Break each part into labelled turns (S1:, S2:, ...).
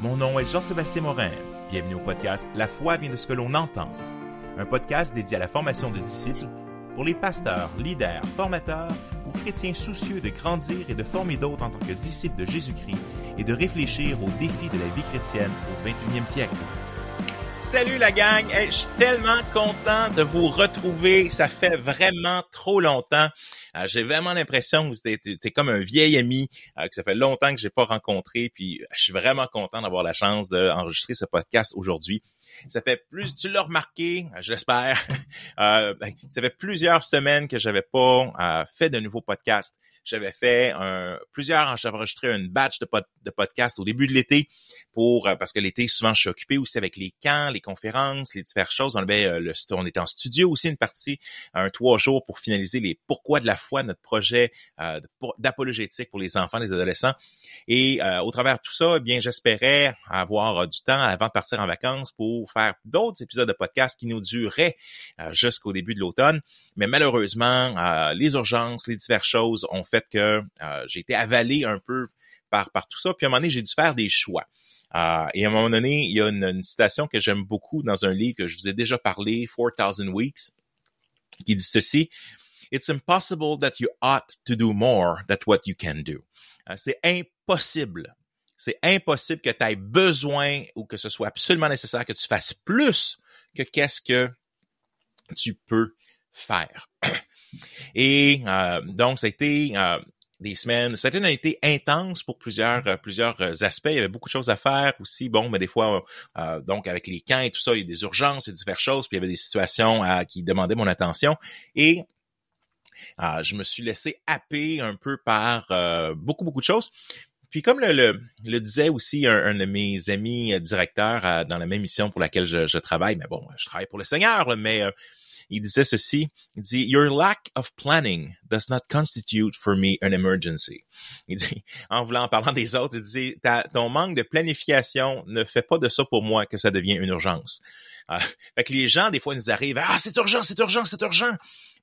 S1: Mon nom est Jean-Sébastien Morin. Bienvenue au podcast La foi vient de ce que l'on entend. Un podcast dédié à la formation de disciples pour les pasteurs, leaders, formateurs ou chrétiens soucieux de grandir et de former d'autres en tant que disciples de Jésus-Christ et de réfléchir aux défis de la vie chrétienne au 21e siècle. Salut la gang, je suis tellement content de vous retrouver. Ça fait vraiment trop longtemps. Euh, j'ai vraiment l'impression que vous êtes comme un vieil ami euh, que ça fait longtemps que j'ai pas rencontré. Puis je suis vraiment content d'avoir la chance d'enregistrer ce podcast aujourd'hui. Ça fait plus, tu l'as remarqué, je l'espère. Euh, ben, ça fait plusieurs semaines que j'avais pas fait de nouveaux podcasts. J'avais fait un, plusieurs, j'avais enregistré une batch de, pod, de podcasts au début de l'été pour, euh, parce que l'été, souvent, je suis occupé aussi avec les camps, les conférences, les différentes choses. On avait euh, le, on était en studio aussi une partie, un trois jours pour finaliser les pourquoi de la foi, notre projet euh, d'apologétique pour les enfants, les adolescents. Et au travers de tout ça, eh bien, j'espérais avoir du temps avant de partir en vacances pour faire d'autres épisodes de podcasts qui nous dureraient jusqu'au début de l'automne. Mais malheureusement, les urgences, les diverses choses ont fait que euh, j'ai été avalé un peu par, par tout ça. Puis à un moment donné, j'ai dû faire des choix. Euh, et à un moment donné, il y a une, citation que j'aime beaucoup dans un livre que je vous ai déjà parlé, 4000 Weeks, qui dit ceci. It's impossible that you ought to do more than what you can do. Euh, c'est impossible. C'est impossible que tu aies besoin ou que ce soit absolument nécessaire que tu fasses plus que qu'est-ce que tu peux faire. Et euh, donc, ça a été euh, des semaines, ça a été une été intense pour plusieurs euh, plusieurs aspects. Il y avait beaucoup de choses à faire aussi. Bon, mais des fois, donc avec les camps et tout ça, il y a des urgences et diverses choses. Puis il y avait des situations qui demandaient mon attention. Et je me suis laissé happer un peu par beaucoup, beaucoup de choses. Puis comme le, le, disait aussi un, de mes amis directeurs dans la même mission pour laquelle je, je, travaille, mais bon, je travaille pour le Seigneur, mais il disait ceci, il dit, Your lack of planning does not constitute for me an emergency. Il dit, en voulant, en parlant des autres, il dit, ton manque de planification ne fait pas de ça pour moi que ça devient une urgence. Euh, fait que les gens, des fois, nous arrivent, ah, c'est urgent, c'est urgent, c'est urgent.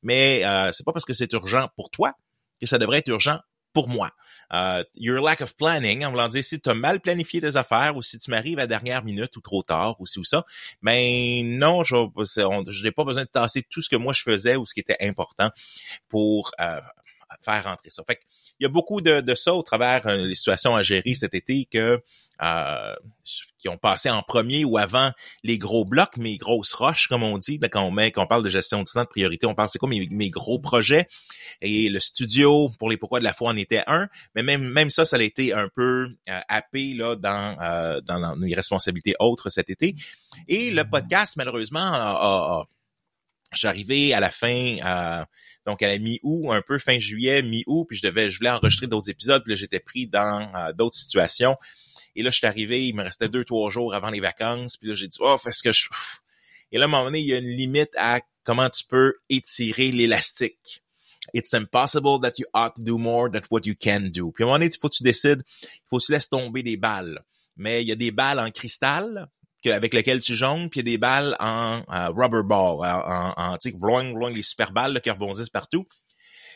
S1: Mais euh, c'est pas parce que c'est urgent pour toi que ça devrait être urgent pour moi. Uh, your lack of planning, en voulant dire si tu as mal planifié tes affaires ou si tu m'arrives à dernière minute ou trop tard ou ci ou ça, mais ben, non, je, n'ai pas besoin de tasser tout ce que moi je faisais ou ce qui était important pour euh, faire rentrer ça. Fait il y a beaucoup de, de ça au travers euh, des situations à gérer cet été que euh, qui ont passé en premier ou avant les gros blocs, mes grosses roches, comme on dit, quand on met, quand on parle de gestion de temps de priorité, on parle c'est quoi mes, mes, gros projets? Et le studio pour les pourquoi de la foi en était un, mais même même ça, ça a été un peu euh, happé là dans euh, dans mes responsabilités autres cet été. Et le podcast, malheureusement, a, a je arrivé à la fin, donc à la mi-août, un peu fin juillet, mi-août, puis je devais, je voulais enregistrer d'autres épisodes, puis là j'étais pris dans euh, d'autres situations. Et là, je suis arrivé, il me restait deux, trois jours avant les vacances, puis là j'ai dit, oh, est-ce que je... Et là, à un moment donné, il y a une limite à comment tu peux étirer l'élastique. It's impossible that you ought to do more than what you can do. Puis à un moment donné, il faut que tu décides, il faut que tu laisses tomber des balles. Mais il y a des balles en cristal, avec lequel tu jongles, puis y a des balles en rubber ball, en, en, tu sais, les super balles qui rebondissent partout.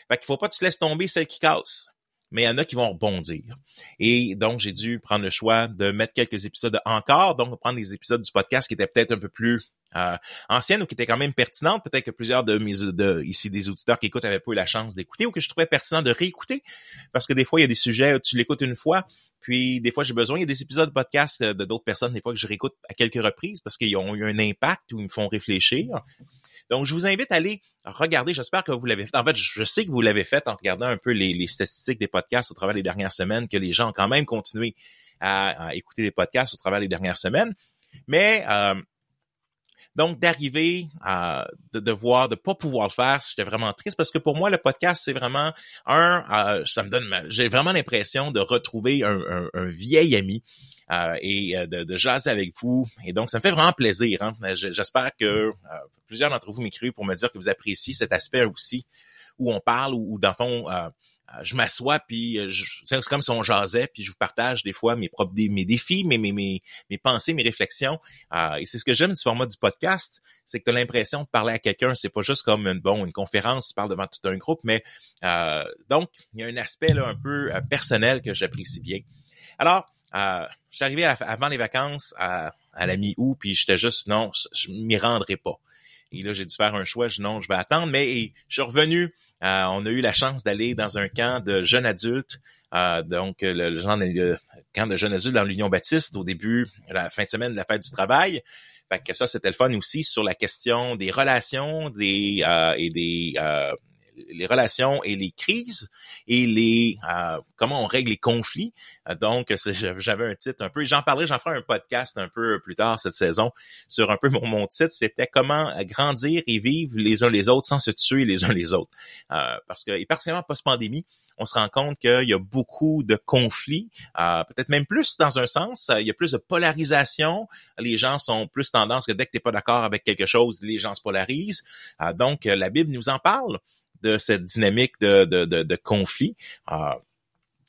S1: Fait qu'il faut pas que tu te laisses tomber celles qui cassent. Mais il y en a qui vont rebondir. Et donc, j'ai dû prendre le choix de mettre quelques épisodes encore, donc prendre des épisodes du podcast qui étaient peut-être un peu plus euh, anciennes ou qui étaient quand même pertinentes. Peut-être que plusieurs de mes de, ici des auditeurs qui écoutent avaient pas eu la chance d'écouter ou que je trouvais pertinent de réécouter. Parce que des fois, il y a des sujets, tu l'écoutes une fois, puis des fois, j'ai besoin, il y a des épisodes de podcast de d'autres personnes, des fois que je réécoute à quelques reprises parce qu'ils ont eu un impact ou ils me font réfléchir. Donc, je vous invite à aller regarder. J'espère que vous l'avez fait. En fait, je sais que vous l'avez fait en regardant un peu les, statistiques des podcasts au travers des dernières semaines, que les gens ont quand même continué à, écouter des podcasts au travers des dernières semaines. Mais euh, donc, d'arriver à de, de voir, de pas pouvoir le faire, j'étais vraiment triste parce que pour moi, le podcast, c'est vraiment un, euh, ça me donne, j'ai vraiment l'impression de retrouver un, un, vieil ami. Euh, et euh, de, de, jaser avec vous. Et donc, ça me fait vraiment plaisir. Hein. J'espère que plusieurs d'entre vous m'écrivent pour me dire que vous appréciez cet aspect aussi où on parle, ou dans le fond, euh, je m'assois puis euh, c'est comme si on jasait puis je vous partage des fois mes propres mes défis, mes mes mes, mes pensées, mes réflexions. Euh, et c'est ce que j'aime du format du podcast, c'est que tu as l'impression de parler à quelqu'un, c'est pas juste comme une bon une conférence, tu parles devant tout un groupe, mais donc il y a un aspect là un peu personnel que j'apprécie bien. Alors euh, arrivé avant les vacances à, à la mi-août, puis j'étais juste non, je m'y rendrai pas. Et là, j'ai dû faire un choix. Je, non, je vais attendre. Mais je suis revenu. Euh, on a eu la chance d'aller dans un camp de jeunes adultes. Euh, donc, le, le, camp de jeunes adultes dans l'Union Baptiste au début, la fin de semaine de la fête du travail. Fait que ça, c'était le fun aussi sur la question des relations des euh, et des les relations et les crises et les euh, comment on règle les conflits. Euh, donc, j'avais un titre un peu, j'en parlerai, j'en ferai un podcast un peu plus tard cette saison sur un peu mon, mon titre, c'était comment grandir et vivre les uns les autres sans se tuer les uns les autres. Euh, parce que, et particulièrement post-pandémie, on se rend compte qu'il y a beaucoup de conflits, peut-être même plus dans un sens, il y a plus de polarisation, les gens sont plus tendance que dès que tu n'es pas d'accord avec quelque chose, les gens se polarisent. donc, la Bible nous en parle de cette dynamique de, de, de, conflit. Euh,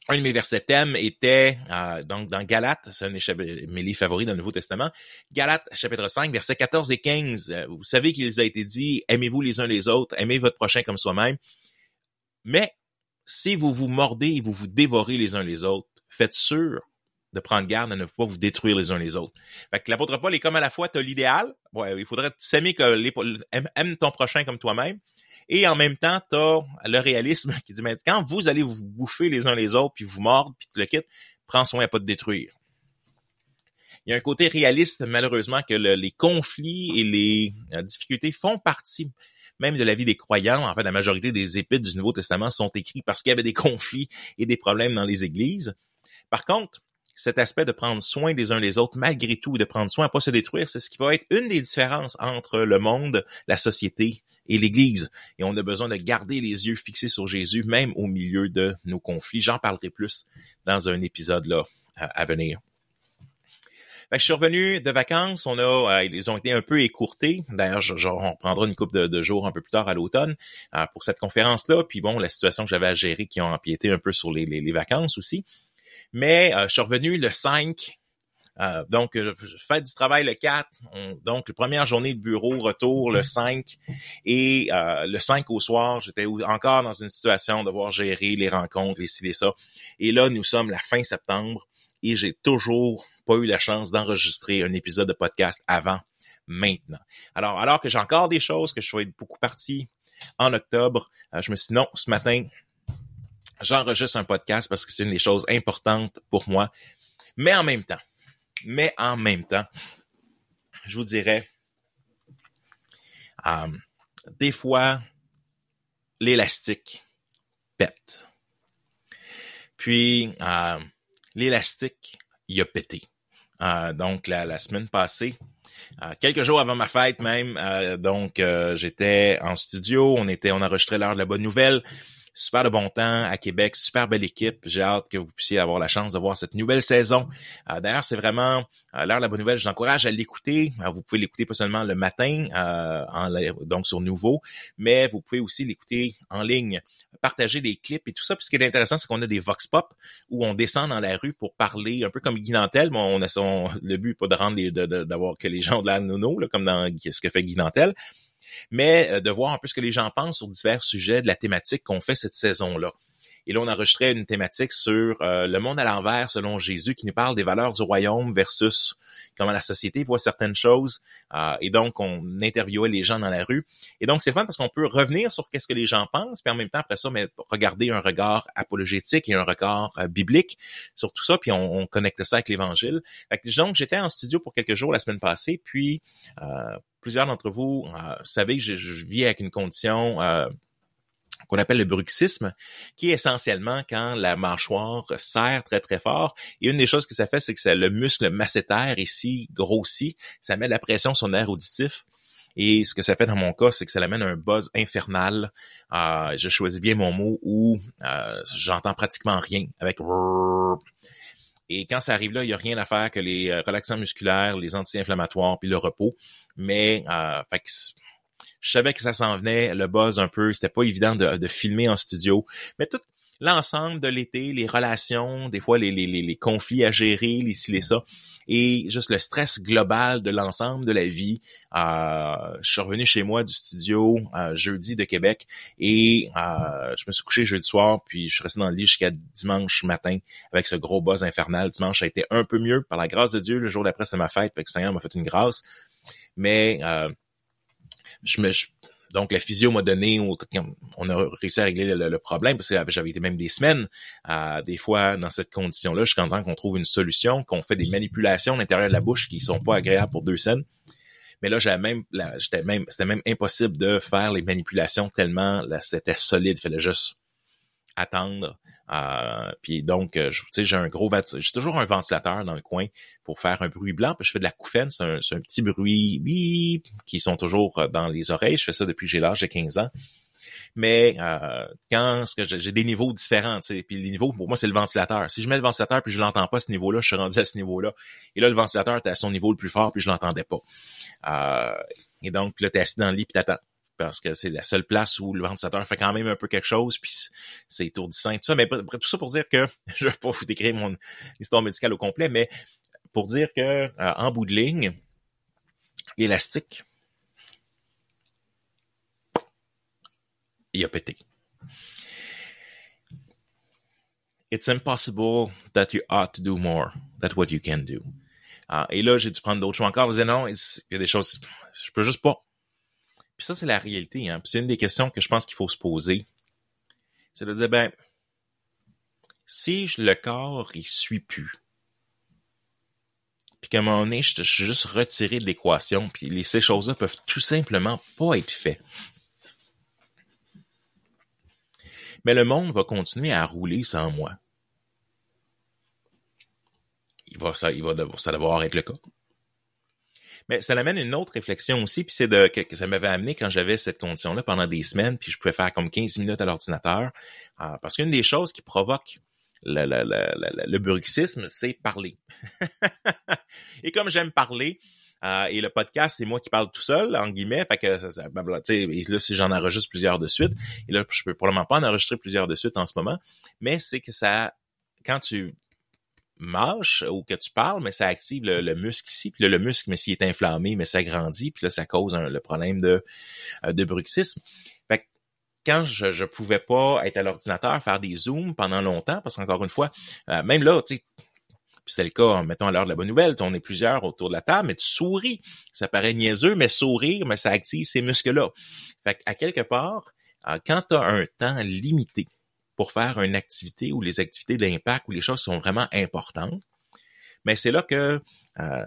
S1: un de mes versets thèmes était euh, donc dans Galates, c'est un de mes livres favoris dans le Nouveau Testament. Galates chapitre 5, versets 14 et 15. Euh, vous savez qu'il a été dit, aimez-vous les uns les autres, aimez votre prochain comme soi-même. Mais si vous vous mordez et vous vous dévorez les uns les autres, faites sûr de prendre garde à ne pas vous détruire les uns les autres. Fait que l'apôtre Paul est comme à la fois, tu l'idéal, il faudrait s'aimer que aime ton prochain comme toi-même, et en même temps, tu as le réalisme qui dit, mais quand vous allez vous bouffer les uns les autres, puis vous mordre, puis tu le quittes, prends soin à pas te détruire. Il y a un côté réaliste, malheureusement, que les conflits et les euh, difficultés font partie même de la vie des croyants. En fait, la majorité des épîtres du Nouveau Testament sont écrits parce qu'il y avait des conflits et des problèmes dans les églises. Par contre, cet aspect de prendre soin des uns des autres, malgré tout, de prendre soin à pas se détruire, c'est ce qui va être une des différences entre le monde, la société et l'Église. Et on a besoin de garder les yeux fixés sur Jésus, même au milieu de nos conflits. J'en parlerai plus dans un épisode là à venir. je suis revenu de vacances. On a, euh, ils ont été un peu écourtés. D'ailleurs, on prendra une coupe de, jours un peu plus tard à l'automne euh, pour cette conférence-là. Puis bon, la situation que j'avais à gérer qui ont empiété un peu sur les, vacances aussi. Mais euh, je suis revenu le 5 euh, donc, euh, fête du travail le 4, donc la première journée de bureau, retour le 5, et euh, le 5 au soir, j'étais encore dans une situation de devoir gérer les rencontres, les ci, les ça. Et là, nous sommes la fin septembre, et j'ai toujours pas eu la chance d'enregistrer un épisode de podcast avant maintenant. Alors, alors que j'ai encore des choses, que je suis beaucoup parti en octobre, je me suis dit non, ce matin, j'enregistre un podcast parce que c'est une des choses importantes pour moi. Mais en même temps, mais en même temps, je vous dirais, euh, des fois, l'élastique pète. Puis, euh, l'élastique, il a pété. Euh, donc, la, semaine passée, quelques jours avant ma fête même, donc j'étais en studio, on était, on enregistrait l'heure de la bonne nouvelle super de bon temps à Québec, super belle équipe. J'ai hâte que vous puissiez avoir la chance de voir cette nouvelle saison. Euh, d'ailleurs, c'est vraiment euh, l'heure de la bonne nouvelle. Je vous encourage à l'écouter. Euh, vous pouvez l'écouter pas seulement le matin, en, donc sur Nouveau, mais vous pouvez aussi l'écouter en ligne, partager des clips et tout ça. Puis ce qui est intéressant, c'est qu'on a des vox pop où on descend dans la rue pour parler, un peu comme Guy Nantel, on a son, le but pas de rendre d'avoir que les gens de la nono, là, comme dans ce que fait Guy Nantel, mais euh, de voir un peu ce que les gens pensent sur divers sujets de la thématique qu'on fait cette saison-là. Et là, on enregistrait une thématique sur euh, le monde à l'envers selon Jésus, qui nous parle des valeurs du royaume versus comment la société voit certaines choses. Euh, et donc, on interviewait les gens dans la rue. Et donc, c'est fun parce qu'on peut revenir sur qu'est-ce que les gens pensent, puis en même temps, après ça, mais regarder un regard apologétique et un regard biblique sur tout ça, puis on, on connecte ça avec l'Évangile. Donc, j'étais en studio pour quelques jours la semaine passée, puis plusieurs d'entre vous euh, savez que je, vis avec une condition euh, qu'on appelle le bruxisme, qui est essentiellement quand la mâchoire serre très très fort. Et une des choses que ça fait, c'est que ça, le muscle masséter ici grossit, ça met la pression sur nerf auditif. Et ce que ça fait dans mon cas, c'est que ça amène un buzz infernal. Euh, je choisis bien mon mot où j'entends pratiquement rien avec et quand ça arrive là, il n'y a rien à faire que les euh, relaxants musculaires, les anti-inflammatoires, puis le repos. Mais euh, je savais que ça s'en venait, le buzz un peu, c'était pas évident de, filmer en studio. Mais tout, l'ensemble de l'été, les relations, des fois les, les, les, conflits à gérer, les ci, les ça, et juste le stress global de l'ensemble de la vie. Euh, je suis revenu chez moi du studio euh, jeudi de Québec et euh, je me suis couché jeudi soir, puis je suis resté dans le lit jusqu'à dimanche matin avec ce gros buzz infernal. Dimanche a été un peu mieux par la grâce de Dieu. Le jour d'après, c'était ma fête, fait que Seigneur m'a fait une grâce. Mais je me donc, la physio m'a donné, on a réussi à régler le, problème, parce que j'avais été même des semaines, à des fois, dans cette condition-là, je suis content qu'on trouve une solution, qu'on fait des manipulations à l'intérieur de la bouche qui sont pas agréables pour deux scènes. Mais là, j'avais même, j'étais même, c'était même impossible de faire les manipulations tellement c'était solide, il fallait juste attendre. Euh, puis donc, euh, j'ai un gros j'ai toujours un ventilateur dans le coin pour faire un bruit blanc. Puis je fais de la couffaine, c'est un, petit bruit bip, qui sont toujours euh, dans les oreilles. Je fais ça depuis que j'ai l'âge de 15 ans. Mais euh, quand que j'ai des niveaux différents, puis les niveaux pour moi c'est le ventilateur. Si je mets le ventilateur puis je l'entends pas à ce niveau-là, je suis rendu à ce niveau-là. Et là le ventilateur était à son niveau le plus fort puis je l'entendais pas. Euh, et donc là t'es assis dans le lit puis t'attends parce que c'est la seule place où le ventilateur fait quand même un peu quelque chose, puis c'est étourdissant et tout ça. Mais tout ça pour dire que, je vais pas vous décrire mon histoire médicale au complet, mais pour dire que euh, en bout de ligne, l'élastique, il a pété. It's impossible that you ought to do more than what you can do. Ah, et là, j'ai dû prendre d'autres choix encore. Je disais non, il y a des choses, je peux juste pas. Puis ça, c'est la réalité. Hein? c'est une des questions que je pense qu'il faut se poser. C'est de dire, ben, si le corps, il suit plus, puis qu'à un moment donné, je, suis juste retiré de l'équation, puis ces choses-là peuvent tout simplement pas être faites. Mais le monde va continuer à rouler sans moi. Il va, devoir, devoir être le cas. Mais ça l'amène une autre réflexion aussi, puis c'est de que, ça m'avait amené quand j'avais cette condition-là pendant des semaines, puis je pouvais faire comme 15 minutes à l'ordinateur. Euh, parce qu'une des choses qui provoque le, le, le, le bruxisme, c'est parler. et comme j'aime parler, euh, et le podcast, c'est moi qui parle tout seul, en guillemets. Fait que ça, et là, si j'en enregistre plusieurs de suite, et là, je peux probablement pas en enregistrer plusieurs de suite en ce moment, mais c'est que ça, quand tu mâches ou que tu parles, mais ça active le, muscle ici. Puis là, le muscle, mais s'il est inflammé, mais ça grandit. Puis là, ça cause le problème de, euh, de bruxisme. Fait que quand je, je pouvais pas être à l'ordinateur, faire des zooms pendant longtemps, parce qu'encore une fois, euh, même là, tu sais, c'est le cas, mettons à l'heure de la bonne nouvelle, on est plusieurs autour de la table, mais tu souris. Ça paraît niaiseux, mais sourire, mais ça active ces muscles-là. Fait à quelque part, euh, quand tu as un temps limité, pour faire une activité ou les activités d'impact où les choses sont vraiment importantes. Mais c'est là que euh,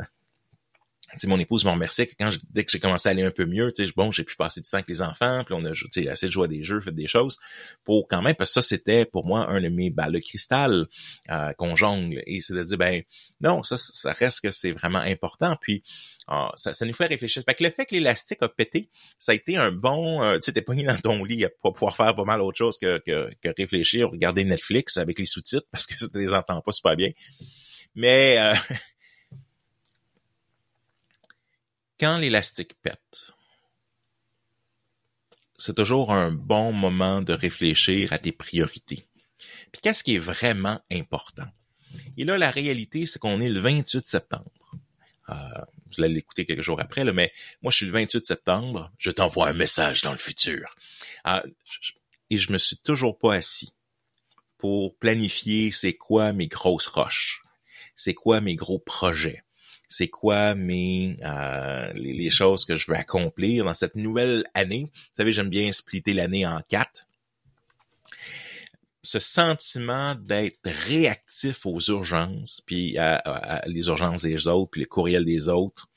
S1: mon épouse m'a remercié que quand dès que j'ai commencé à aller un peu mieux, tu sais, bon, j'ai pu passer du temps avec les enfants, puis on a tu assez de jouer à des jeux, fait des choses pour quand même, parce que ça, c'était pour moi un de mes ben, le cristal euh, qu'on jongle. Et c'est de dire, ben non, ça, ça reste que c'est vraiment important. Puis ah, ça, ça, nous fait réfléchir. Fait que le fait que l'élastique a pété, ça a été un bon, euh, tu sais, t'es pogné dans ton lit à pouvoir faire pas mal autre chose que, que, que réfléchir, regarder Netflix avec les sous-titres parce que tu les entends pas super bien. Mais euh, quand l'élastique pète, c'est toujours un bon moment de réfléchir à tes priorités. Puis qu'est-ce qui est vraiment important? Et là, la réalité, c'est qu'on est le 28 septembre. Euh, vous allez l'écouter quelques jours après, mais moi, je suis le 28 septembre. Je t'envoie un message dans le futur. Euh, et je me suis toujours pas assis pour planifier c'est quoi mes grosses roches, c'est quoi mes gros projets, c'est quoi mes euh, les, choses que je veux accomplir dans cette nouvelle année. Vous savez, j'aime bien splitter l'année en quatre. Ce sentiment d'être réactif aux urgences, puis à, les urgences des autres, puis les courriels des autres,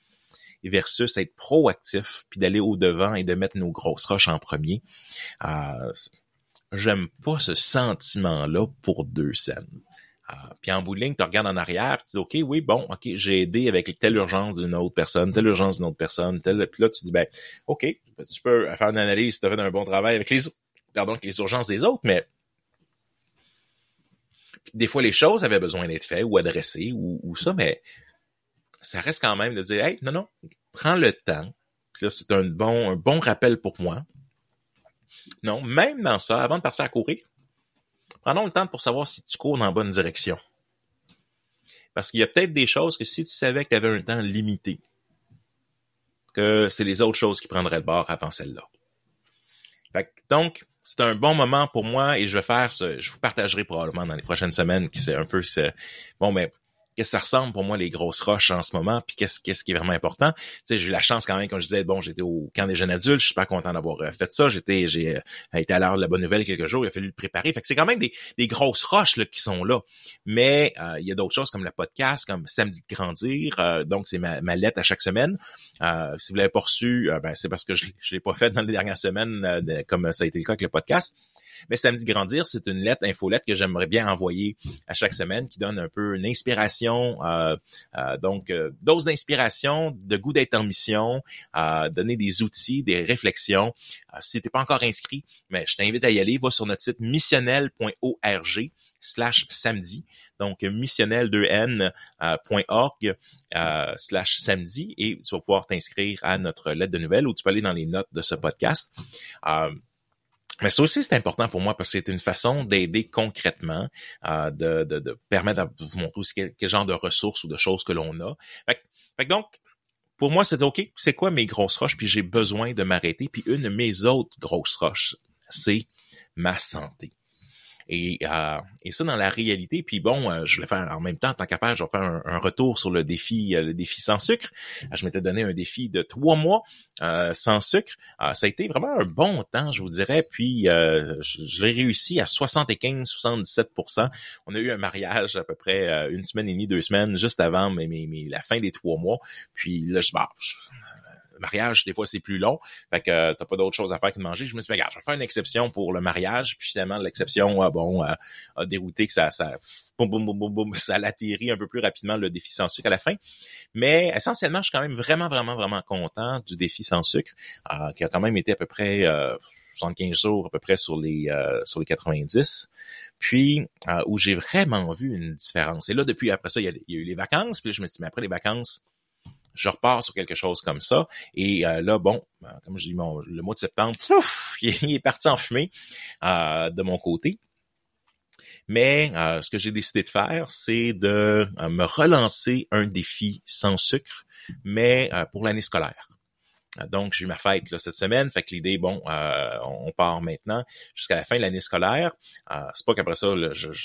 S1: versus être proactif, puis d'aller au devant et de mettre nos grosses roches en premier. Euh, J'aime pas ce sentiment-là pour deux scènes. Ah, puis en bout de ligne, tu regardes en arrière, tu dis OK, oui, bon, OK, j'ai aidé avec telle urgence d'une autre personne, telle urgence d'une autre personne, telle. Puis là, tu dis ben, OK, tu peux faire une analyse, tu as fait un bon travail avec les pardon, avec les urgences des autres, mais des fois les choses avaient besoin d'être faites ou adressées ou, ou, ça, mais ça reste quand même de dire Hey, non, non, prends le temps. Là, c'est un bon, un bon rappel pour moi. Non, même dans ça, avant de partir à courir, Prenons le temps pour savoir si tu cours dans la bonne direction. Parce qu'il y a peut-être des choses que si tu savais que tu avais un temps limité, que c'est les autres choses qui prendraient le bord avant celle-là. donc, c'est un bon moment pour moi et je vais faire ce, je vous partagerai probablement dans les prochaines semaines qui c'est un peu ce, bon, mais qu'est-ce que ça ressemble pour moi les grosses roches en ce moment, puis qu'est-ce qu'est-ce qui est vraiment important. Tu sais, j'ai eu la chance quand même, comme je disais, bon, j'étais au camp des jeunes adultes, je suis pas content d'avoir euh, fait ça. J'étais, j'ai euh, été à l'heure de la bonne nouvelle quelques jours, il a fallu le préparer. Fait que c'est quand même des, grosses roches là, qui sont là. Mais euh, il y a d'autres choses comme le podcast, comme Samedi de grandir. donc c'est ma, lettre à chaque semaine. si vous l'avez pas reçu, ben, c'est parce que je, je l'ai pas fait dans les dernières semaines, comme ça a été le cas avec le podcast. Mais Samedi Grandir, c'est une lettre, infolette que j'aimerais bien envoyer à chaque semaine qui donne un peu une inspiration, euh, euh, donc euh, dose d'inspiration, de goût d'être en mission, donner des outils, des réflexions. si t'es pas encore inscrit, mais je t'invite à y aller, va sur notre site missionnel.org slash samedi, donc missionnel2n.org slash samedi, et tu vas pouvoir t'inscrire à notre lettre de nouvelles ou tu peux aller dans les notes de ce podcast. Mais ça aussi, c'est important pour moi parce que c'est une façon d'aider concrètement, euh, de, de, de, permettre de vous montrer aussi quel, genre de ressources ou de choses que l'on a. Fait, donc, pour moi, c'est dire, OK, c'est quoi mes grosses roches, puis j'ai besoin de m'arrêter. Puis une de mes autres grosses roches, c'est ma santé. Et, euh, et ça dans la réalité. Puis bon, euh, je vais faire en même temps, tant qu'à faire, je vais faire un, retour sur le défi, euh, le défi sans sucre. Je m'étais donné un défi de trois mois sans sucre. ça a été vraiment un bon temps, je vous dirais. Puis je, l'ai réussi à 75-77%. On a eu un mariage à peu près une semaine et demie, deux semaines, juste avant mais, mais, la fin des trois mois. Puis là, je, bah, je mariage, des fois, c'est plus long. Fait que euh, t'as pas d'autre chose à faire que de manger. Je me suis dit, je vais faire une exception pour le mariage. Puis finalement, l'exception, euh, bon, euh, a dérouté que ça, ça, boum, boum, boum, boum, l'atterrit un peu plus rapidement le défi sans sucre à la fin. Mais essentiellement, je suis quand même vraiment, vraiment, vraiment content du défi sans sucre, qui a quand même été à peu près 75 jours à peu près sur les sur les 90 puis où j'ai vraiment vu une différence. Et là, depuis après ça, il y, a, y a eu les vacances, puis là, je me suis dit, mais après les vacances, je repars sur quelque chose comme ça. Et euh, là, bon, euh, comme je dis, le mois de septembre, il est parti en fumée euh, de mon côté. Mais ce que j'ai décidé de faire, c'est de me relancer un défi sans sucre, mais pour l'année scolaire. Donc, j'ai eu ma fête là, cette semaine. Fait que l'idée, bon, euh, on part maintenant jusqu'à la fin de l'année scolaire. Euh, c'est pas qu'après ça,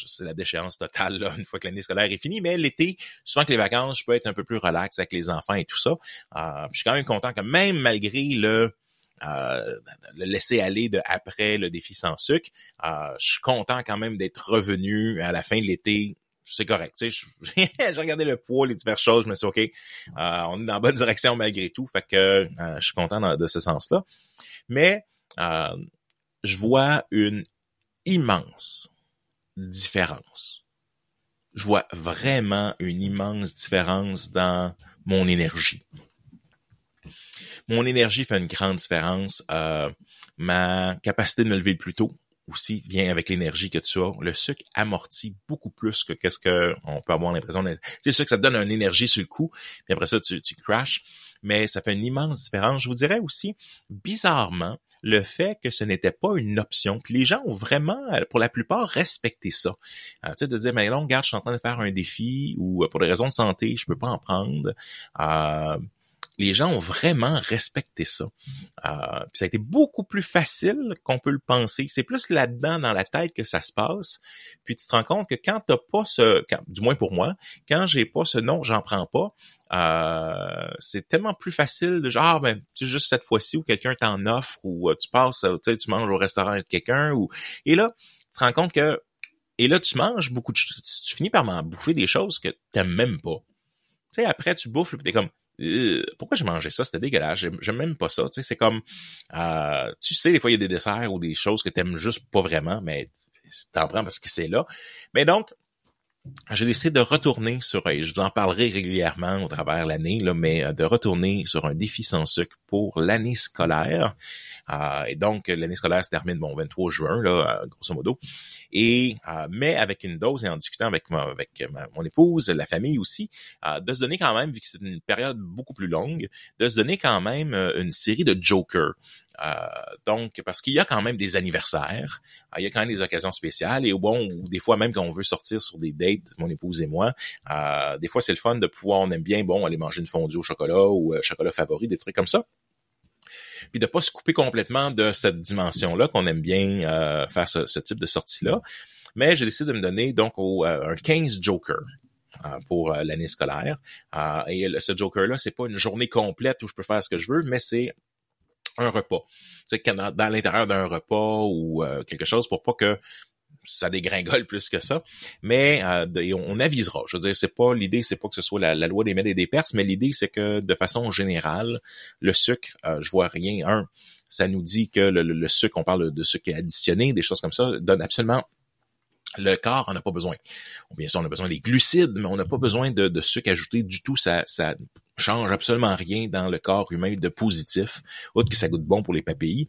S1: c'est la déchéance totale là, une fois que l'année scolaire est finie, mais l'été, souvent que les vacances, je peux être un peu plus relax avec les enfants et tout ça. Euh, je suis quand même content que même malgré le euh, le laisser aller de après le défi sans sucre. Euh, je suis content quand même d'être revenu à la fin de l'été c'est correct. J'ai regardé le poids, les diverses choses, me suis OK, euh, on est dans la bonne direction malgré tout. Fait que euh, je suis content de ce sens-là. Mais euh, je vois une immense différence. Je vois vraiment une immense différence dans mon énergie. Mon énergie fait une grande différence. ma capacité de me lever plus tôt, aussi vient avec l'énergie que tu as. Le sucre amortit beaucoup plus que qu'est-ce qu'on peut avoir l'impression. C'est sûr que ça te donne une énergie sur le coup, puis après ça, tu, tu crashes. Mais ça fait une immense différence. Je vous dirais aussi, bizarrement, le fait que ce n'était pas une option. Puis les gens ont vraiment, pour la plupart, respecté ça. Euh, tu sais, de dire, mais non, regarde, je suis en train de faire un défi ou euh, pour des raisons de santé, je peux pas en prendre. Euh, les gens ont vraiment respecté ça. Euh, ça a été beaucoup plus facile qu'on peut le penser. C'est plus là-dedans, dans la tête, que ça se passe. Puis tu te rends compte que quand t'as pas ce, du moins pour moi, quand j'ai pas ce nom, j'en prends pas. Euh, c'est tellement plus facile de genre, ah, ben, tu juste cette fois-ci où quelqu'un t'en offre ou euh, tu passes, tu sais, tu manges au restaurant avec quelqu'un ou, et là, tu te rends compte que, et là, tu manges beaucoup de, tu, finis par m'en bouffer des choses que t'aimes même pas. Tu sais, après, tu bouffes, puis t'es comme, euh, pourquoi j'ai mangé ça? C'était dégueulasse. J'aime même pas ça. Tu sais, c'est comme, euh, tu sais, des fois, il y a des desserts ou des choses que t'aimes juste pas vraiment, mais t'en prends parce que c'est là. Mais donc, j'ai décidé de retourner sur, je vous en parlerai régulièrement au travers l'année, là, mais euh, de retourner sur un défi sans sucre pour l'année scolaire. Euh, et donc, l'année scolaire se termine bon 23 juin, là, euh, grosso modo. Et mais avec une dose et en discutant avec, ma, avec mon épouse, la famille aussi, de se donner quand même, vu que c'est une période beaucoup plus longue, de se donner quand même une série de jokers. Donc, parce qu'il y a quand même des anniversaires, il y a quand même des occasions spéciales, et bon, des fois même quand on veut sortir sur des dates, mon épouse et moi, des fois c'est le fun de pouvoir, on aime bien, bon, aller manger une fondue au chocolat ou chocolat favori, des trucs comme ça puis de pas se couper complètement de cette dimension-là qu'on aime bien euh, faire ce, type de sortie-là. Mais j'ai décidé de me donner donc au, euh, un 15 Joker euh, pour l'année scolaire. et ce Joker-là, c'est pas une journée complète où je peux faire ce que je veux, mais c'est un repas. C'est dans l'intérieur d'un repas ou quelque chose pour pas que ça dégringole plus que ça. Mais euh, on, avisera. Je veux dire, c'est pas l'idée, c'est pas que ce soit la, loi des mètres et des perses, mais l'idée c'est que de façon générale, le sucre, euh, je vois rien. Un, ça nous dit que le, sucre, on parle de sucre additionné, des choses comme ça, donne absolument le corps en a pas besoin. Bien sûr, on a besoin des glucides, mais on n'a pas besoin de, de, sucre ajouté du tout. Ça, ça change absolument rien dans le corps humain de positif, autre que ça goûte bon pour les papilles.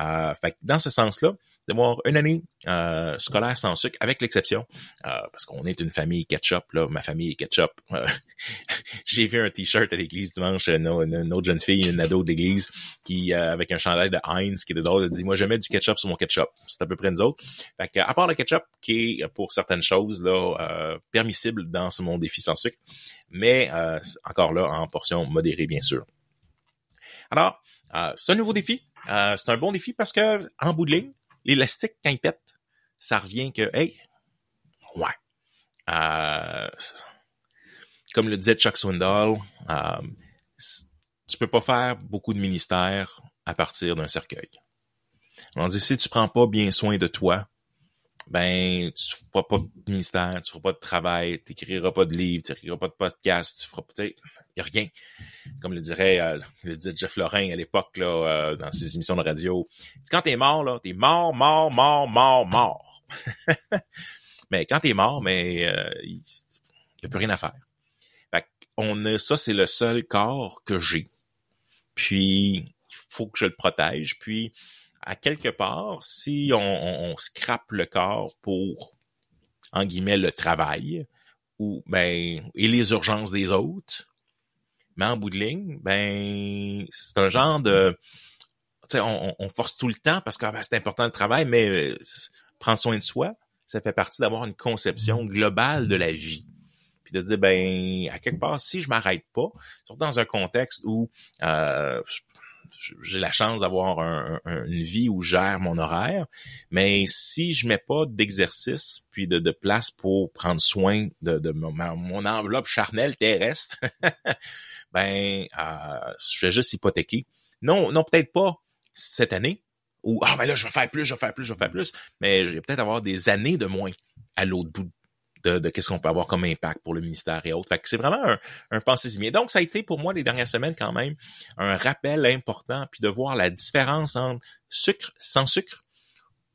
S1: Euh, fait dans ce sens-là, d'avoir une année euh, scolaire sans sucre, avec l'exception, euh, parce qu'on est une famille ketchup, là, ma famille est ketchup. Euh, j'ai vu un t-shirt à l'église dimanche, une, autre jeune fille, une ado d'église, qui avec un chandail de Heinz qui est dedans, elle dit moi je mets du ketchup sur mon ketchup. C'est à peu près nous autres. Fait que, à part le ketchup, qui est pour certaines choses là permissible dans ce monde défi sans sucre, mais encore là en portion modérée bien sûr. Alors, un nouveau défi. c'est un bon défi parce que en bout de ligne, l'élastique, quand il pète, ça revient que, hey, ouais. Euh, comme le disait Chuck Swindoll, euh, tu peux pas faire beaucoup de ministères à partir d'un cercueil. On dit, si tu prends pas bien soin de toi, ben, tu feras pas de ministère, tu feras pas de travail, tu n'écriras pas de livres, tu n'écriras pas de podcast, tu feras peut-être rien. Comme le dirait, euh, le disait Jeff Lorrain à l'époque, là, euh, dans ses émissions de radio. Quand t'es mort, là, t'es mort, mort, mort, mort, mort. mais quand t'es mort, mais euh, il a plus rien à faire. Fait on a, ça, c'est le seul corps que j'ai. Puis, il faut que je le protège. Puis, à quelque part, si on, on, on scrape le corps pour, en guillemets, le travail, ou ben et les urgences des autres, mais en bout de ligne, ben c'est un genre de tu sais, on, on, force tout le temps parce que ah, ben, c'est important le travail, mais euh, prendre soin de soi, ça fait partie d'avoir une conception globale de la vie. Puis de dire ben à quelque part, si je m'arrête pas, surtout dans un contexte où euh, j'ai la chance d'avoir une vie où je gère mon horaire, mais si je mets pas d'exercice puis de, place pour prendre soin de, mon, enveloppe charnelle terrestre, ben euh, je vais juste hypothéquer. Non, non peut-être pas cette année, ou ah ben là je vais faire plus, je vais faire plus, je vais faire plus, mais je vais peut-être avoir des années de moins à l'autre bout de, qu'est-ce qu'on peut avoir comme impact pour le ministère et autres. Fait que c'est vraiment un, un pensée Donc, ça a été pour moi les dernières semaines quand même un rappel important, puis de voir la différence entre sucre sans sucre.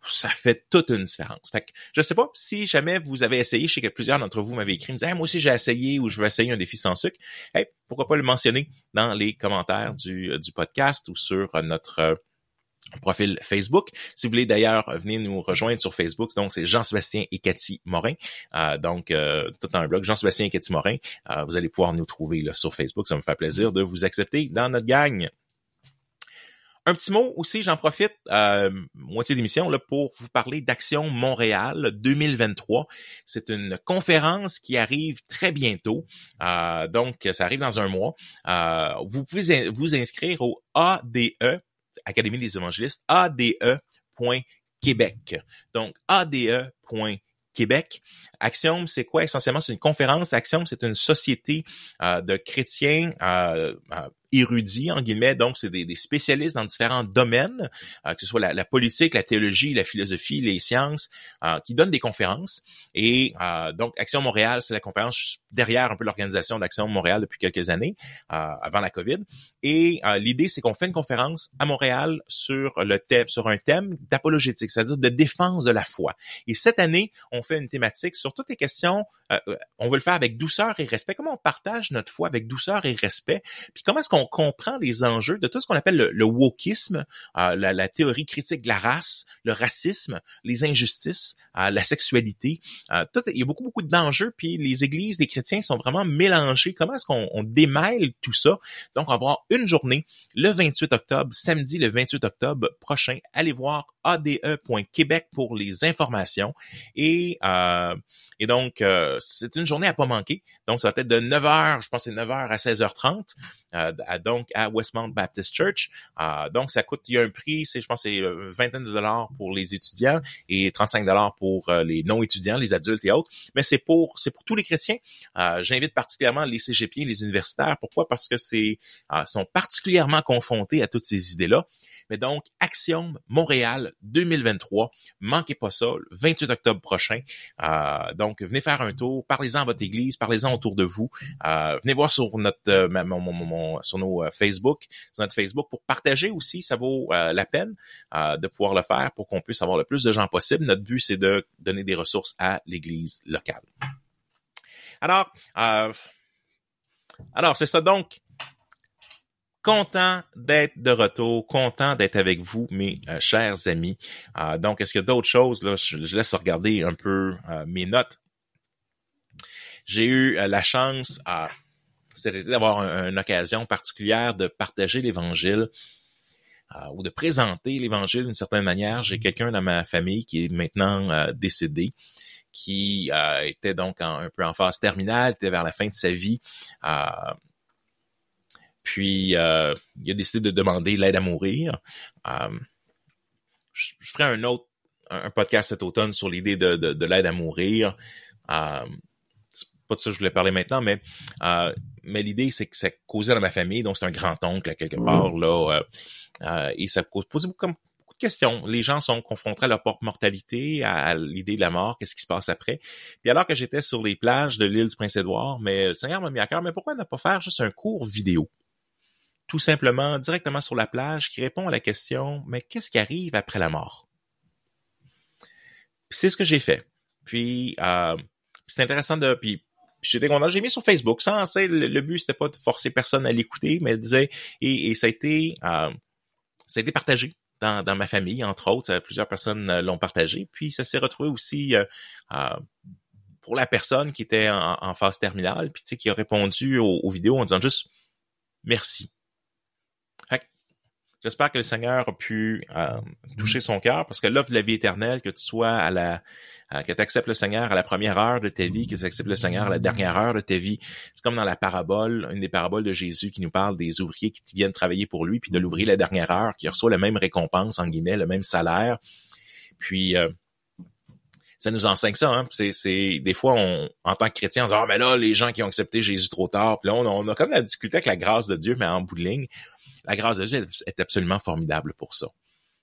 S1: Ça fait toute une différence. Fait que je sais pas si jamais vous avez essayé, je sais que plusieurs d'entre vous m'avaient écrit, me disaient moi aussi j'ai essayé ou je veux essayer un défi sans sucre. Hey, pourquoi pas le mentionner dans les commentaires du, du podcast ou sur notre profil Facebook. Si vous voulez d'ailleurs venir nous rejoindre sur Facebook, donc c'est Jean-Sébastien et Cathy Morin. Euh, donc euh, tout dans un blog, Jean-Sébastien et Cathy Morin. Euh, vous allez pouvoir nous trouver là, sur Facebook. Ça me fait plaisir de vous accepter dans notre gang. Un petit mot aussi, j'en profite, moitié d'émission, là, pour vous parler d'Action Montréal 2023. C'est une conférence qui arrive très bientôt. donc, ça arrive dans un mois. vous pouvez vous inscrire au ADE Académie des évangélistes, ade.québec. Donc, ade.québec. Axiom, c'est quoi? Essentiellement? C'est une conférence. Axiom, c'est une société euh, de chrétiens euh, euh, érudits, donc c'est des, spécialistes dans différents domaines, euh, que ce soit la, politique, la théologie, la philosophie, les sciences, euh, qui donnent des conférences. Et euh, donc, Action Montréal, c'est la conférence derrière un peu l'organisation d'Action Montréal depuis quelques années, avant la COVID. Et l'idée, c'est qu'on fait une conférence à Montréal sur le thème, sur un thème d'apologétique, c'est-à-dire de défense de la foi. Et cette année, on fait une thématique sur toutes les questions. on veut le faire avec douceur et respect. Comment on partage notre foi avec douceur et respect? Puis comment est-ce qu'on comprend les enjeux de tout ce qu'on appelle le, wokisme, euh, la, théorie critique de la race, le racisme, les injustices, euh, la sexualité. Euh, tout, il y a beaucoup, beaucoup d'enjeux, puis les églises des chrétiens sont vraiment mélangées. Comment est-ce qu'on démêle tout ça? Donc, on va avoir une journée le 28 octobre, samedi le 28 octobre prochain. Allez voir ade.québec pour les informations. Et, euh, et donc, euh, c'est une journée à pas manquer. Donc, ça va être de 9h, je pense c'est 9h à 16h30, euh, donc à Westmount Baptist Church. Euh, donc, ça coûte, il y a un prix, c'est je pense c'est une vingtaine de dollars pour les étudiants et 35 dollars pour les non-étudiants, les adultes et autres. Mais c'est pour c'est pour tous les chrétiens. J'invite particulièrement les CGP, les universitaires. Pourquoi? Parce que c'est sont particulièrement confrontés à toutes ces idées-là. Mais donc, Axiom Montréal 2023. Manquez pas ça, le 28 octobre prochain. Euh, donc, venez faire un tour, parlez-en à votre église, parlez-en autour de vous. Euh, venez voir sur notre euh, mon, sur nos Facebook, sur notre Facebook pour partager aussi, ça vaut la peine de pouvoir le faire pour qu'on puisse avoir le plus de gens possible. Notre but, c'est de donner des ressources à l'église locale. Alors, alors c'est ça donc content d'être de retour, content d'être avec vous, mes euh, chers amis. Euh, donc, est-ce qu'il y a d'autres choses? Je, laisse regarder un peu euh, mes notes. J'ai eu la chance d'avoir une occasion particulière de partager l'Évangile ou de présenter l'Évangile d'une certaine manière. J'ai quelqu'un dans ma famille qui est maintenant décédé qui était donc un peu en phase terminale, était vers la fin de sa vie. Puis, euh, il a décidé de demander l'aide à mourir. Euh, je, ferai un autre un, podcast cet automne sur l'idée de, de, l'aide à mourir. Euh, c'est pas de ça que je voulais parler maintenant, mais euh, mais l'idée c'est que ça causait dans ma famille, donc c'est un grand oncle quelque part là, et ça pose beaucoup, beaucoup de questions. Les gens sont confrontés à leur mortalité, à, l'idée de la mort, qu'est-ce qui se passe après. Puis alors que j'étais sur les plages de l'île du Prince-Édouard, mais le Seigneur m'a mis à cœur, mais pourquoi ne pas faire juste un cours vidéo? tout simplement directement sur la plage qui répond à la question mais qu'est-ce qui arrive après la mort c'est ce que j'ai fait puis euh, c'est intéressant de puis j'étais content. J'ai mis sur Facebook. Sans le, le but c'était pas de forcer personne à l'écouter mais disait et, et ça a été euh, ça a été partagé dans, dans ma famille entre autres. Plusieurs personnes euh, l'ont partagé. Puis ça s'est retrouvé aussi euh, euh, pour la personne qui était en, phase terminale puis tu sais qui a répondu aux, aux vidéos en disant juste merci J'espère que le Seigneur a pu euh, toucher son cœur, parce que l'offre de la vie éternelle, que tu sois à la, que tu acceptes le Seigneur à la première heure de ta vie, que tu acceptes le Seigneur à la dernière heure de ta vie, c'est comme dans la parabole, une des paraboles de Jésus qui nous parle des ouvriers qui viennent travailler pour lui, puis de l'ouvrier la dernière heure, qui reçoit la même récompense en guillemets, le même salaire. Puis euh, ça nous enseigne ça. Hein? C'est, c'est des fois, on, en tant que chrétien, on dit ah mais là les gens qui ont accepté Jésus trop tard, puis là on, on a comme la difficulté avec la grâce de Dieu, mais en bout de ligne, la grâce de Dieu est absolument formidable pour ça.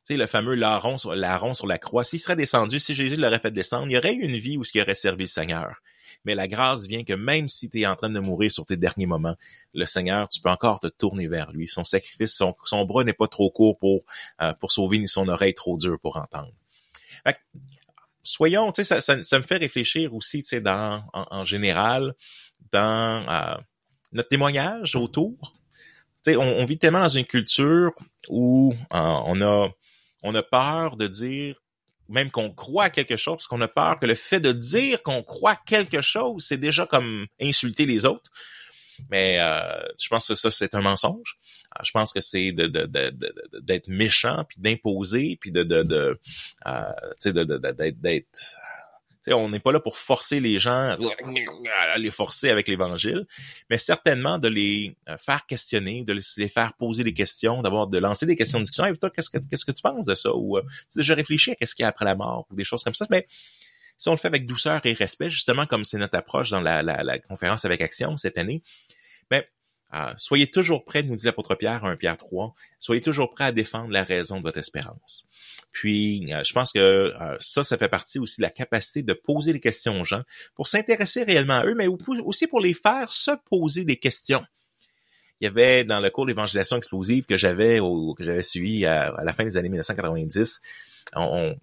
S1: Tu sais, le fameux larron sur, la croix, s'il serait descendu, si Jésus l'aurait fait descendre, il y aurait eu une vie où ce qui aurait servi le Seigneur. Mais la grâce vient que même si tu es en train de mourir sur tes derniers moments, le Seigneur, tu peux encore te tourner vers lui. Son sacrifice, son, bras n'est pas trop court pour, euh, pour sauver, ni son oreille trop dure pour entendre. Soyons, tu sais, ça, ça, me fait réfléchir aussi, tu sais, en, général, dans euh, notre témoignage autour on, on, vit tellement dans une culture où euh, on a on a peur de dire même qu'on croit à quelque chose, parce qu'on a peur que le fait de dire qu'on croit quelque chose, c'est déjà comme insulter les autres. Mais euh, je pense que ça, c'est un mensonge. Euh, je pense que c'est de, d'être méchant, puis d'imposer, puis de, de, de, d'être, d'être on n'est pas là pour forcer les gens à les forcer avec l'Évangile, mais certainement de les euh, faire questionner, de les faire poser des questions, d'avoir de lancer des questions de discussion. Et toi, qu'est-ce que qu'est-ce que tu penses de ça? Ou euh, tu déjà réfléchi à qu'est-ce qu'il y a après la mort ou des choses comme ça. Mais si on le fait avec douceur et respect, justement comme c'est notre approche dans la, la, la conférence avec Action cette année, ben, euh, soyez toujours prêts, nous dit l'apôtre Pierre 1 Pierre 3, soyez toujours prêts à défendre la raison de votre espérance. Puis, euh, je pense que euh, ça, ça fait partie aussi de la capacité de poser des questions aux gens pour s'intéresser réellement à eux, mais aussi pour les faire se poser des questions. Il y avait dans le cours d'évangélisation explosive que j'avais que j'avais suivi à, la fin des années 1990, on,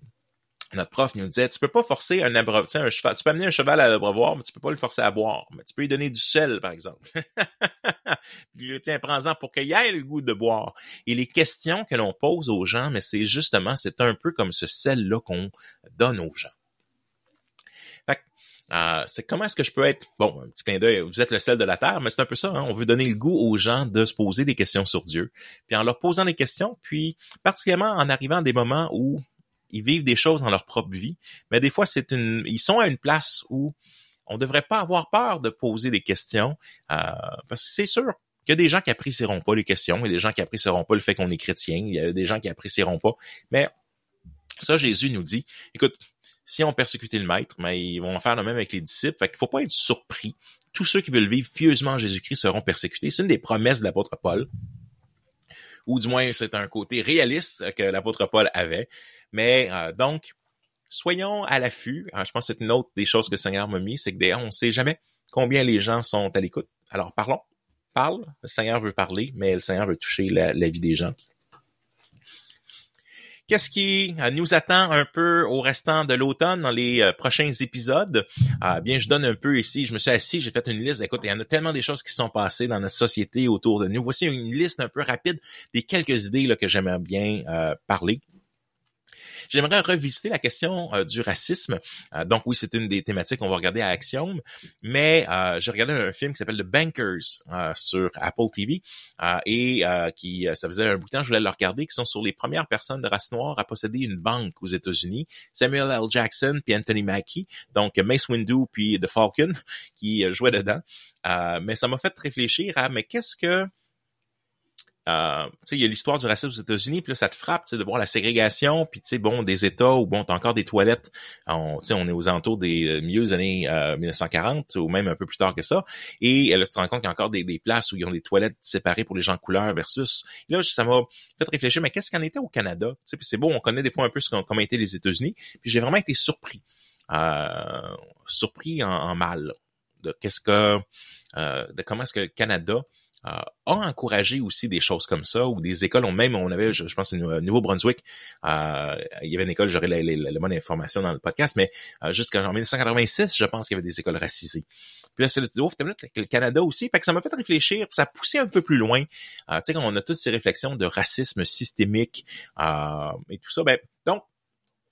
S1: notre prof nous disait, tu peux pas forcer un abreuvoir, un cheval, tu peux amener un cheval à l'abreuvoir, mais tu peux pas le forcer à boire, mais tu peux lui donner du sel, par exemple. Tiens, prends-en pour qu'il ait le goût de boire. Et les questions que l'on pose aux gens, mais c'est justement, c'est un peu comme ce sel-là qu'on donne aux gens. Euh, c'est comment est-ce que je peux être bon un petit clin d'œil vous êtes le sel de la terre mais c'est un peu ça hein? on veut donner le goût aux gens de se poser des questions sur Dieu puis en leur posant des questions puis particulièrement en arrivant à des moments où ils vivent des choses dans leur propre vie mais des fois c'est une ils sont à une place où on devrait pas avoir peur de poser des questions euh, parce que c'est sûr qu'il y a des gens qui apprécieront pas les questions, il y a des gens qui apprécieront pas le fait qu'on est chrétien, il y a des gens qui apprécieront pas. Mais ça, Jésus nous dit, écoute, si on persécutait le maître, mais ils vont faire le même avec les disciples. Fait qu'il faut pas être surpris. Tous ceux qui veulent vivre pieusement Jésus-Christ seront persécutés. C'est une des promesses de l'apôtre Paul. Ou du moins, c'est un côté réaliste que l'apôtre Paul avait. Mais euh, donc, soyons à l'affût. Ah, je pense que c'est une autre des choses que le Seigneur m'a mis, c'est que d'ailleurs, on ne sait jamais combien les gens sont à l'écoute. Alors parlons, parle. Le Seigneur veut parler, mais le Seigneur veut toucher la, vie des gens. Qu'est-ce qui euh, nous attend un peu au restant de l'automne dans les euh, prochains épisodes? Bien, je donne un peu ici. Je me suis assis, j'ai fait une liste. Écoute, il y en a tellement des choses qui sont passées dans notre société autour de nous. Voici une liste un peu rapide des quelques idées là, que j'aimerais bien parler. J'aimerais revisiter la question euh, du racisme. Euh, donc oui, c'est une des thématiques qu'on va regarder à Axiom, mais euh, j'ai regardé un film qui s'appelle The Bankers sur Apple TV et qui, ça faisait un bout de temps, je voulais le regarder, qui sont sur les premières personnes de race noire à posséder une banque aux États-Unis. Samuel L. Jackson puis Anthony Mackie, donc Mace Windu puis The Falcon qui jouaient dedans. mais ça m'a fait réfléchir à mais qu'est-ce que euh, il y a l'histoire du racisme aux États-Unis, puis là, ça te frappe de voir la ségrégation, puis bon, des États où bon, t'as encore des toilettes, on, on est aux alentours des euh, années 1940 euh, ou même un peu plus tard que ça, et là, tu te rends compte qu'il y a encore des, places où ils ont des toilettes séparées pour les gens de couleur versus. Là, ça m'a fait réfléchir, mais qu'est-ce qu'en était au Canada? Puis c'est beau, on connaît des fois un peu ce qu'ont comment été les États-Unis, puis j'ai vraiment été surpris, euh, surpris en, mal de qu'est-ce que, de comment est-ce que le Canada euh, a encouragé aussi des choses comme ça, ou des écoles, on même, on avait, je, pense, au Nouveau-Brunswick, euh, il y avait une école, j'aurais la, bonne information dans le podcast, mais euh, jusqu'en 1986, je pense qu'il y avait des écoles racisées. Puis là, c'est le oh, le Canada aussi, fait que ça m'a fait réfléchir, ça a poussé un peu plus loin. Euh, tu sais, quand on a toutes ces réflexions de racisme systémique euh, et tout ça, ben,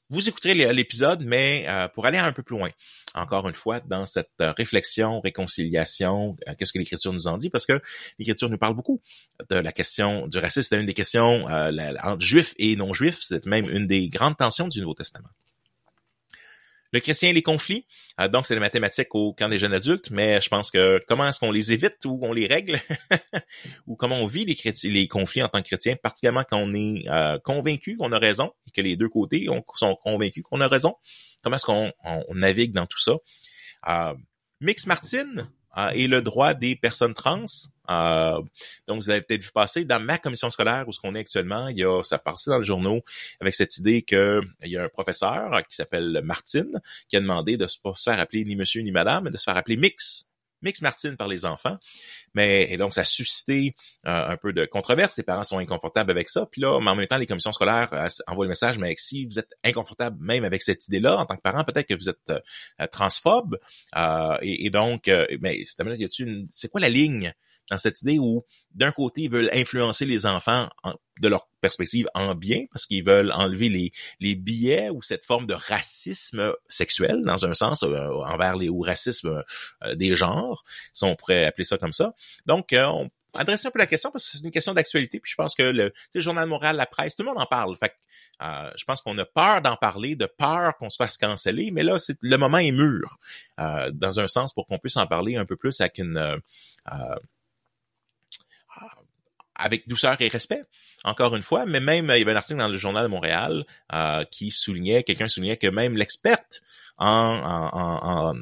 S1: vous écouterez l'épisode, mais euh, pour aller un peu plus loin, encore une fois, dans cette euh, réflexion, réconciliation, euh, qu'est-ce que l'Écriture nous en dit, parce que l'Écriture nous parle beaucoup de la question du racisme. C'est une des questions entre juifs et non-juifs. C'est même une des grandes tensions du Nouveau Testament. Le chrétien et les conflits, euh, donc c'est les mathématiques au camp des jeunes adultes, mais je pense que comment est-ce qu'on les évite ou on les règle, ou comment on vit les, les conflits en tant que chrétien, particulièrement quand on est euh, convaincu qu'on a raison et que les deux côtés sont convaincus qu'on a raison? Comment est-ce qu'on navigue dans tout ça? Euh, Mix Martin, et le droit des personnes trans. Euh, donc, vous avez peut-être vu passer dans ma commission scolaire où ce qu'on est actuellement, il y a ça passé dans le journaux avec cette idée que il y a un professeur qui s'appelle Martine qui a demandé de ne pas se faire appeler ni monsieur ni madame, mais de se faire appeler Mix Mix Martine par les enfants. Mais et donc, ça a suscité euh, un peu de controverse. Les parents sont inconfortables avec ça. Puis là, mais en même temps, les commissions scolaires euh, envoient le message, mais si vous êtes inconfortable même avec cette idée-là, en tant que parent, peut-être que vous êtes euh, transphobe. Et, et, donc, mais c'est quoi la ligne dans cette idée où, d'un côté, ils veulent influencer les enfants de leur perspective en bien, parce qu'ils veulent enlever les, les billets ou cette forme de racisme sexuel, dans un sens, euh, envers les ou racisme euh, des genres, si on pourrait appeler ça comme ça. Donc, euh, on adresser un peu la question parce que c'est une question d'actualité. Puis je pense que le, le journal de Montréal, la presse, tout le monde en parle. Fait euh, je pense qu'on a peur d'en parler, de peur qu'on se fasse canceller. Mais là, c'est le moment est mûr, euh, dans un sens, pour qu'on puisse en parler un peu plus avec une euh, avec douceur et respect, encore une fois, mais même, il y avait un article dans le Journal de Montréal euh, qui soulignait, quelqu'un soulignait que même l'experte en,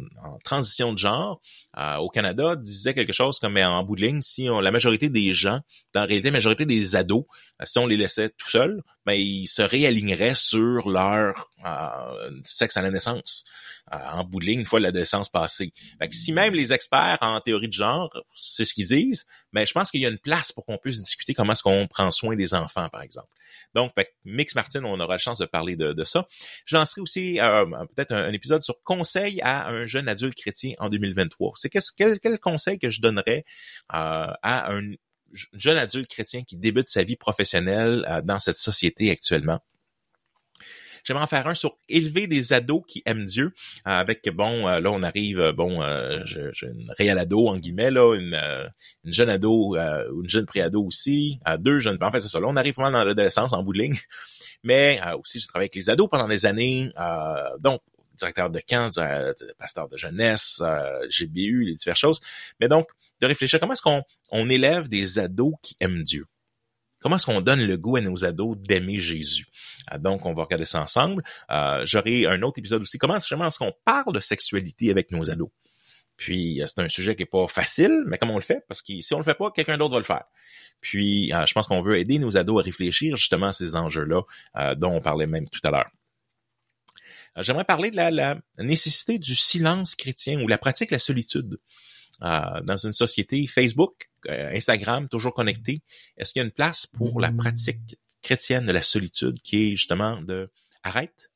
S1: transition de genre euh, au Canada disait quelque chose comme mais en bout de ligne, si on, la majorité des gens, dans réalité, la majorité des ados, euh, si on les laissait tout seuls, ben, ils se réaligneraient sur leur euh, sexe à la naissance. en bout de ligne, une fois l'adolescence passée. Fait que si même les experts en théorie de genre, c'est ce qu'ils disent, mais je pense qu'il y a une place pour qu'on puisse discuter comment est-ce qu'on prend soin des enfants, par exemple. Donc, Mix Martin, on aura la chance de parler de, de ça. Je lancerai aussi peut-être un, épisode sur conseil à un jeune adulte chrétien en 2023. C'est quel, quel conseil que je donnerais euh, à un jeune adulte chrétien qui débute sa vie professionnelle euh, dans cette société actuellement? J'aimerais en faire un sur élever des ados qui aiment Dieu. Euh, avec, bon, euh, là, on arrive, bon, j'ai une réelle ado, en guillemets, là, une, une jeune ado, ou une jeune préado aussi, deux jeunes, en fait, c'est ça. Là, on arrive vraiment dans l'adolescence, en bout de ligne. Mais aussi, j'ai travaillé avec les ados pendant des années. donc, directeur de camp, pasteur de jeunesse, GBU, les diverses choses. Mais donc, de réfléchir comment est-ce qu'on on élève des ados qui aiment Dieu? Comment est-ce qu'on donne le goût à nos ados d'aimer Jésus? Euh, donc, on va regarder ça ensemble. Euh, J'aurai un autre épisode aussi. Comment est-ce qu'on parle de sexualité avec nos ados? Puis, euh, c'est un sujet qui est pas facile, mais comment on le fait? Parce que si on le fait pas, quelqu'un d'autre va le faire. Puis, je pense qu'on veut aider nos ados à réfléchir justement à ces enjeux-là dont on parlait même tout à l'heure. J'aimerais parler de la, la, nécessité du silence chrétien ou la pratique de la solitude. Dans une société Facebook, euh, Instagram, toujours connecté, est-ce qu'il y a une place pour la pratique chrétienne de la solitude qui est justement de arrête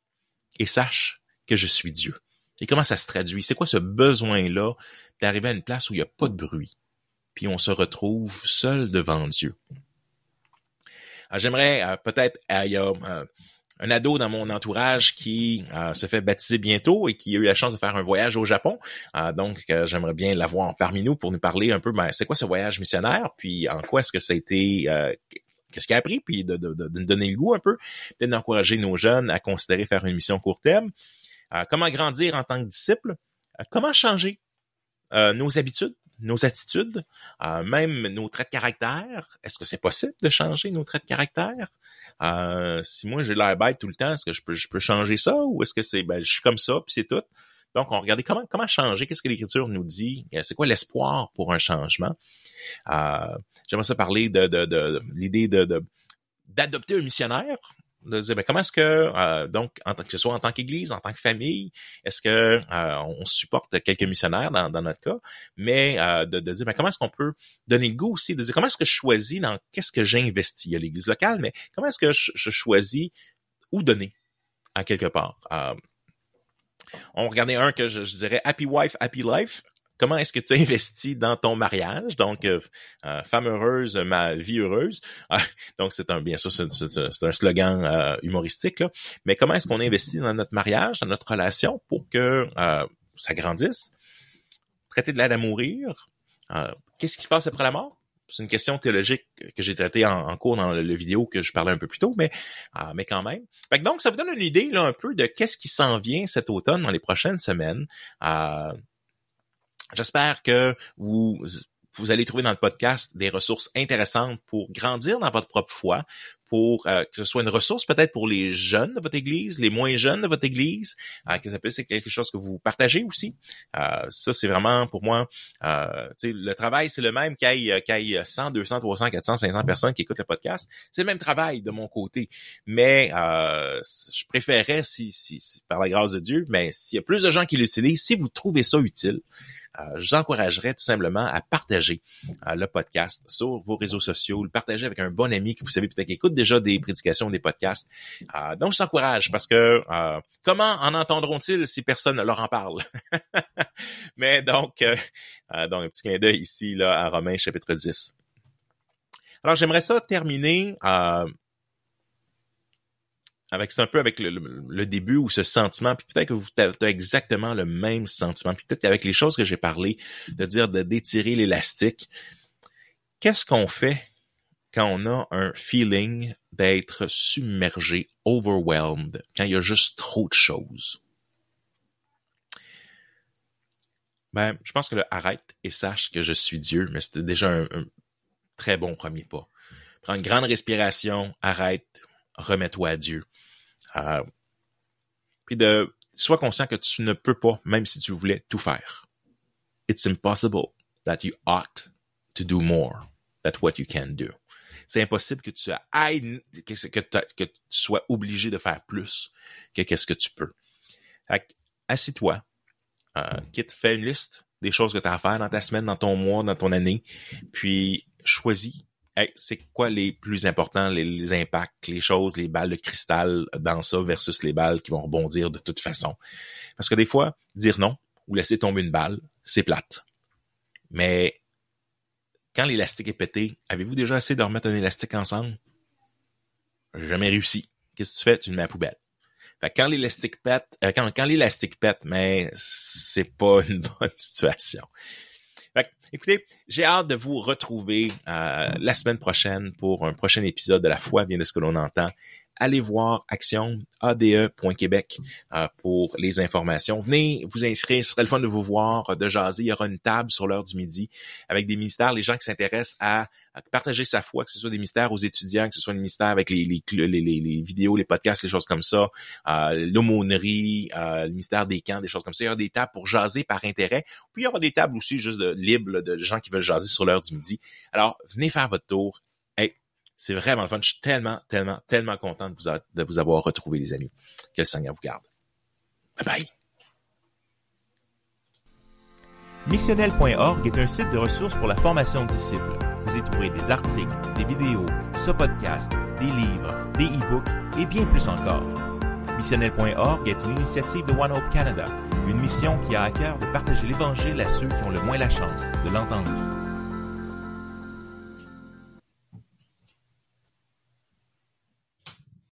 S1: et sache que je suis Dieu. Et comment ça se traduit? C'est quoi ce besoin-là d'arriver à une place où il n'y a pas de bruit, puis on se retrouve seul devant Dieu? J'aimerais euh, peut-être, euh, a un ado dans mon entourage qui euh, se fait baptiser bientôt et qui a eu la chance de faire un voyage au Japon. Euh, donc, euh, j'aimerais bien l'avoir parmi nous pour nous parler un peu, ben, c'est quoi ce voyage missionnaire, puis en quoi est-ce que ça a été, qu'est-ce qu'il a appris, puis de, de, de, donner le goût un peu, peut-être d'encourager nos jeunes à considérer faire une mission court terme. comment grandir en tant que disciple, comment changer nos habitudes, nos attitudes, même nos traits de caractère. Est-ce que c'est possible de changer nos traits de caractère? Euh, si moi j'ai l'air bête tout le temps, est-ce que je peux, je peux changer ça ou est-ce que c'est ben je suis comme ça puis c'est tout? Donc on regardait comment comment changer, qu'est-ce que l'écriture nous dit, euh, c'est quoi l'espoir pour un changement? Euh, J'aimerais ça parler de, de, de, l'idée de d'adopter un missionnaire de dire ben, comment est-ce que euh, donc en tant que ce soit en tant qu'église, en tant que famille, est-ce que euh, on supporte quelques missionnaires dans, notre cas, mais euh, de, de, dire ben, comment est-ce qu'on peut donner le goût aussi de dire comment est-ce que je choisis dans qu'est-ce que j'investis? À l'église locale, mais comment est-ce que je, je, choisis où donner à quelque part? on regardait un que je, je dirais Happy Wife, Happy Life comment est-ce que tu investis dans ton mariage? Donc, euh, euh, femme heureuse, ma vie heureuse. Ah, donc, c'est un bien sûr, c'est un slogan euh, humoristique, là. Mais comment est-ce qu'on investit dans notre mariage, dans notre relation pour que ça grandisse? Traiter de l'aide à mourir. Qu'est-ce qui se passe après la mort? c'est une question théologique que j'ai traitée en, cours dans le, vidéo que je parlais un peu plus tôt, mais, mais quand même. donc, ça vous donne une idée là, un peu de qu'est-ce qui s'en vient cet automne dans les prochaines semaines. J'espère que vous vous allez trouver dans le podcast des ressources intéressantes pour grandir dans votre propre foi, pour euh, que ce soit une ressource peut-être pour les jeunes de votre église, les moins jeunes de votre église, euh, que ça puisse être quelque chose que vous partagez aussi. Euh, ça, c'est vraiment pour moi, euh, le travail, c'est le même qu'il y, ait 100, 200, 300, 400, 500 personnes qui écoutent le podcast. C'est le même travail de mon côté. Mais euh, je préférerais, si, si, si, par la grâce de Dieu, mais s'il y a plus de gens qui l'utilisent, si vous trouvez ça utile, je vous tout simplement à partager euh, le podcast sur vos réseaux sociaux, le partager avec un bon ami que vous savez peut-être qui écoute déjà des prédications, des podcasts. Euh, donc, je vous encourage parce que comment en entendront-ils si personne ne leur en parle? Mais donc, donc, un petit clin d'œil ici là, à Romains chapitre 10. Alors, j'aimerais ça terminer avec c'est un peu avec le, début ou ce sentiment, puis peut-être que vous avez exactement le même sentiment, puis peut-être qu'avec les choses que j'ai parlé, de dire de d'étirer l'élastique, qu'est-ce qu'on fait quand on a un feeling d'être submergé, overwhelmed, quand il y a juste trop de choses? Ben, je pense que le arrête et sache que je suis Dieu, mais c'était déjà un, un très bon premier pas. Prends une grande respiration, arrête, remets-toi à Dieu. Euh, puis de sois conscient que tu ne peux pas, même si tu voulais, tout faire. It's impossible that you ought to do more than what you can do. C'est impossible que tu ailles, que, que, tu sois obligé de faire plus que qu'est-ce que tu peux. Assis-toi, euh, quitte, fais une liste des choses que tu as à faire dans ta semaine, dans ton mois, dans ton année, puis choisis hey, c'est quoi les plus importants, les, impacts, les choses, les balles de cristal dans ça versus les balles qui vont rebondir de toute façon? Parce que des fois, dire non ou laisser tomber une balle, c'est plate. Mais quand l'élastique est pété, avez-vous déjà essayé de remettre un élastique ensemble? Jamais réussi. Qu'est-ce que tu fais? Tu le mets à poubelle. Fait quand l'élastique pète, euh, quand, quand l'élastique pète, mais c'est pas une bonne situation. Écoutez, j'ai hâte de vous retrouver euh, la semaine prochaine pour un prochain épisode de La foi vient de ce que l'on entend allez voir actionade.québec euh, pour les informations. Venez vous inscrire, ce serait le fun de vous voir, de jaser. Il y aura une table sur l'heure du midi avec des ministères, les gens qui s'intéressent à, partager sa foi, que ce soit des ministères aux étudiants, que ce soit des ministères avec les, les, les, vidéos, les podcasts, les choses comme ça, euh, l'aumônerie, euh, le ministère des camps, des choses comme ça. Il y aura des tables pour jaser par intérêt. Puis il y aura des tables aussi juste de libres de gens qui veulent jaser sur l'heure du midi. Alors, venez faire votre tour c'est vraiment le fun. Je suis tellement, tellement, tellement content de vous, avoir retrouvé, les amis. Que le vous garde. Bye bye.
S2: Missionnel.org est un site de ressources pour la formation de disciples. Vous y trouverez des articles, des vidéos, ce podcast, des livres, des e-books et bien plus encore. Missionnel.org est une initiative de One Hope Canada, une mission qui a à cœur de partager l'Évangile à ceux qui ont le moins la chance de l'entendre.